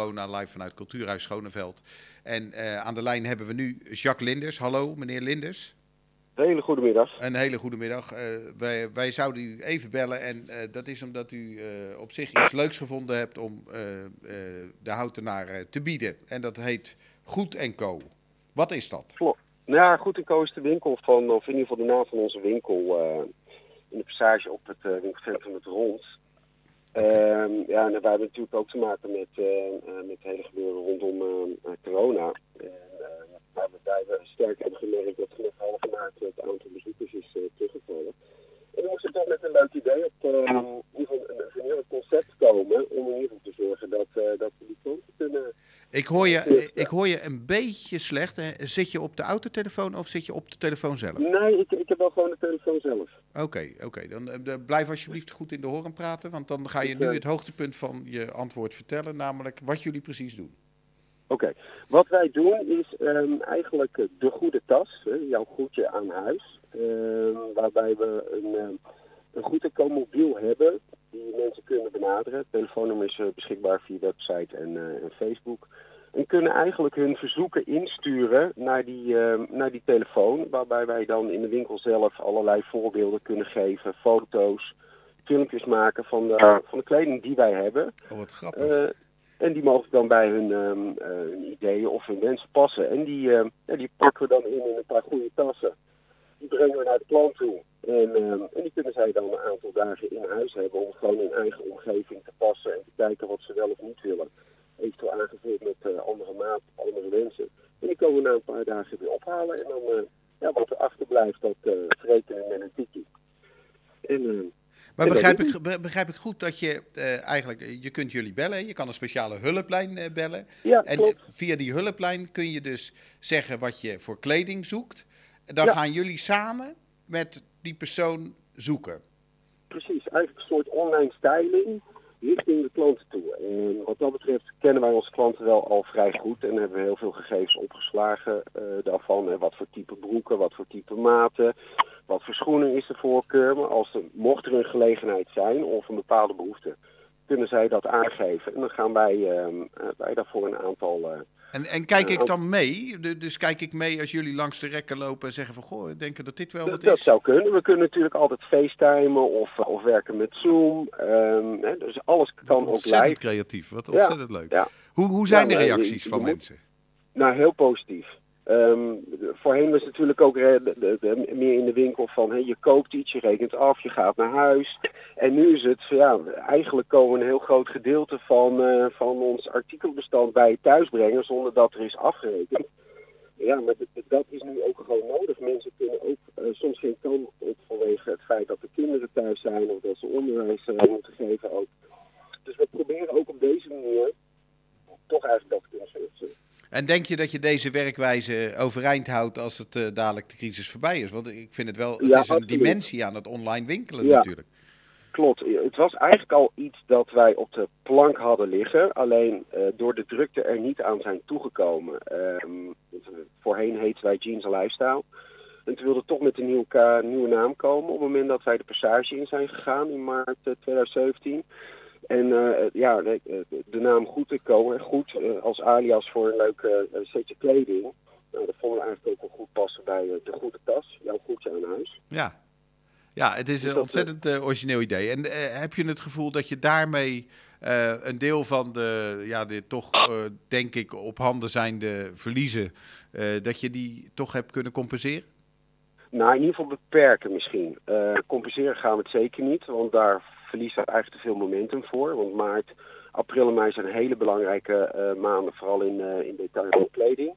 Corona live vanuit Cultuurhuis Schoneveld. En eh, aan de lijn hebben we nu Jacques Linders. Hallo, meneer Linders. Hele goede middag. Een hele goede middag. Eh, wij, wij zouden u even bellen en eh, dat is omdat u op zich iets leuks gevonden hebt om de houtenaar te bieden. En dat heet Goed Co. Wat is dat? Nou ja, Goed en Co is de winkel van, of in ieder geval de naam van onze winkel in de passage op het winkelcentrum Het Rond. Ehm, ja, en wij hebben natuurlijk ook te maken met, eh, met het hele gebeuren rondom eh, corona. En waarbij we sterk hebben gemerkt dat vanaf half maart het aantal bezoekers is teruggevallen. En we moesten toch met een leuk idee op in ieder geval een, nieuw concept komen om geval te zorgen dat, dat we die klanten kunnen Ik hoor je, ik hoor je een beetje slecht. Zit je op de autotelefoon of zit je op de telefoon zelf? Nee, ik, ik heb wel gewoon de telefoon zelf. Oké, oké. Dan eh, blijf alsjeblieft goed in de horen praten, want dan ga je nu eh, het hoogtepunt van je antwoord vertellen, namelijk wat jullie precies doen. Oké, wat wij doen is ehm, eigenlijk eh, de goede tas, jouw goedje aan huis. ehm, waarbij we een, ehm, een goed eco-mobiel hebben die mensen kunnen benaderen. Het telefoonnummer is eh, beschikbaar via website en, eh, en Facebook. En kunnen eigenlijk hun verzoeken insturen naar die, ehm, naar die telefoon. Waarbij wij dan in de winkel zelf allerlei voorbeelden kunnen geven, foto's, filmpjes maken van de, van de kleding die wij hebben. Oh, wat grappig. Eh, en die mogen dan bij hun, ehm, eh, hun ideeën of hun wensen passen. En die, ja, die pakken we dan in in een paar goede tassen. Die brengen we naar de klant toe. En, ehm, en die kunnen zij dan een aantal dagen in huis hebben om gewoon in eigen omgeving te passen en te kijken wat ze wel of niet willen. Eventueel aangevuld met eh, andere maat, andere wensen. En die komen we na een paar dagen weer ophalen. En dan, eh, ja, wat er achterblijft, dat uh, we met een. En, ehm, Maar begrijp ik, be- begrijp ik goed dat je eh, eigenlijk, je kunt jullie bellen, je kan een speciale hulplijn eh, bellen. ja, En klopt. eh, via die hulplijn kun je dus zeggen wat je voor kleding zoekt. Dan Ja. gaan jullie samen met die persoon zoeken. Precies, eigenlijk een soort online styling richting de klanten toe. En wat dat betreft kennen wij onze klanten wel al vrij goed en hebben we heel veel gegevens opgeslagen eh, daarvan. En wat voor type broeken, wat voor type maten, wat voor schoenen is de voorkeur. Maar als er, mocht er een gelegenheid zijn of een bepaalde behoefte, kunnen zij dat aangeven. En dan gaan wij, eh, wij daarvoor een aantal... eh, En, en kijk ik ook- dan mee? Du- Dus kijk ik mee als jullie langs de rekken lopen en zeggen van, goh, ik denk dat dit wel Dat, wat dat is? zou kunnen. We kunnen natuurlijk altijd facetimen of, of werken met Zoom. Ehm, hè, dus alles kan ook ontzettend live. creatief, wat Ja, ontzettend leuk. ja. Hoe, hoe zijn Ja, de je- reacties je van mensen? Nou, heel positief. Ehm, voorheen was het natuurlijk ook re- de- de- de- meer in de winkel van je koopt iets, je rekent af, je gaat naar huis. En nu is het, ja, eigenlijk komen een heel groot gedeelte van, eh, van ons artikelbestand bij je thuis brengen zonder dat er is afgerekend. Ja, maar dat, is nu ook gewoon nodig. Mensen kunnen ook eh, soms geen kant op vanwege het feit dat de kinderen thuis zijn of dat ze onderwijs eh, moeten geven ook. Dus we proberen ook op deze manier toch eigenlijk dat te kunnen. En denk je dat je deze werkwijze overeind houdt als het eh, dadelijk de crisis voorbij is? Want ik vind het wel, het Ja, is een absoluut. dimensie aan het online winkelen Ja. natuurlijk. Klopt. Het was eigenlijk al iets dat wij op de plank hadden liggen. Alleen eh, door de drukte er niet aan zijn toegekomen. Ehm, voorheen heetten wij Jeans Lifestyle. En toen wilde toch met een nieuwe, nieuwe naam komen. Op het moment dat wij de passage in zijn gegaan in maart eh, 2017. En eh, ja, de, de- naam Goed te komen. Goed eh, als alias voor een leuk eh, setje kleding. Nou, dat vonden we eigenlijk ook wel goed passen bij de goede tas. Jouw goedje aan huis. Ja. Ja, het is Dus een ontzettend origineel idee. En heb je het gevoel dat je daarmee een deel van de, ja, de toch denk ik op handen zijnde verliezen, dat je die toch hebt kunnen compenseren? Nou, in ieder geval beperken misschien. Eh, compenseren gaan we het zeker niet, want daar verliest er eigenlijk te veel momentum voor. Want maart, april en mei zijn hele belangrijke eh, maanden, vooral in, eh in detail van kleding.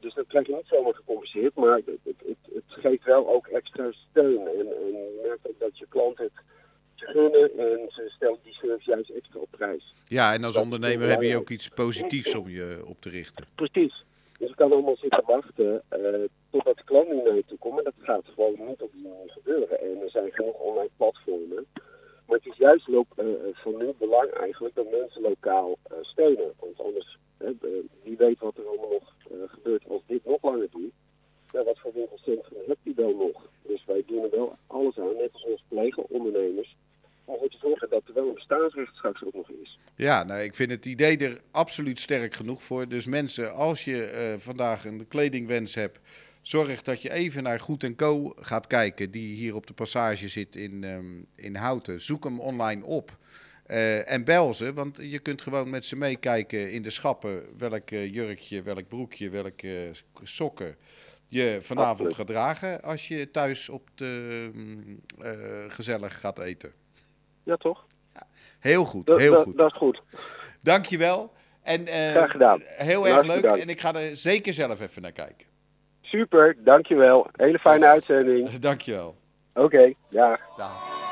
Dus dat krijg je niet zomaar gecompenseerd, maar het, het, het, het geeft wel ook extra steun. En, en je merkt ook dat je klant het te gunnen en ze stelt die service juist extra op prijs. Ja, en als Dat ondernemer heb je ook iets positiefs om je op te richten. Precies. Dus je kan allemaal zitten wachten eh, totdat de klant naar je toe. Maar dat gaat gewoon niet op die manier gebeuren. En er zijn genoeg online platformen. Maar het is juist loop, eh, van nu belang eigenlijk dat mensen lokaal eh, steunen. Want anders, eh, eh, wie weet wat er allemaal nog eh, gebeurt als dit nog langer duurt. Ja, wat voor winkelcentrum heb je dan nog? Dus wij doen er wel alles aan, net als onze collega-ondernemers. Om ervoor te zorgen dat er wel een bestaansrecht straks ook nog is. Ja, nou, ik vind het idee er absoluut sterk genoeg voor. Dus mensen, als je uh, vandaag een kledingwens hebt, zorg dat je even naar Goed Co gaat kijken, die hier op de passage zit in, um, in Houten. Zoek hem online op. Uh, en bel ze, want je kunt gewoon met ze meekijken in de schappen welk uh, jurkje, welk broekje, welke sokken je vanavond Absoluut. gaat dragen als je thuis op de uh, gezellig gaat eten. Ja, toch? Heel goed, heel dat, goed. Dat is goed. Dankjewel. En, uh, Graag gedaan. Heel erg leuk en ik ga er zeker zelf even naar kijken. Super, dankjewel. Hele fijne uitzending. Dankjewel. Oké, okay, ja. Dag.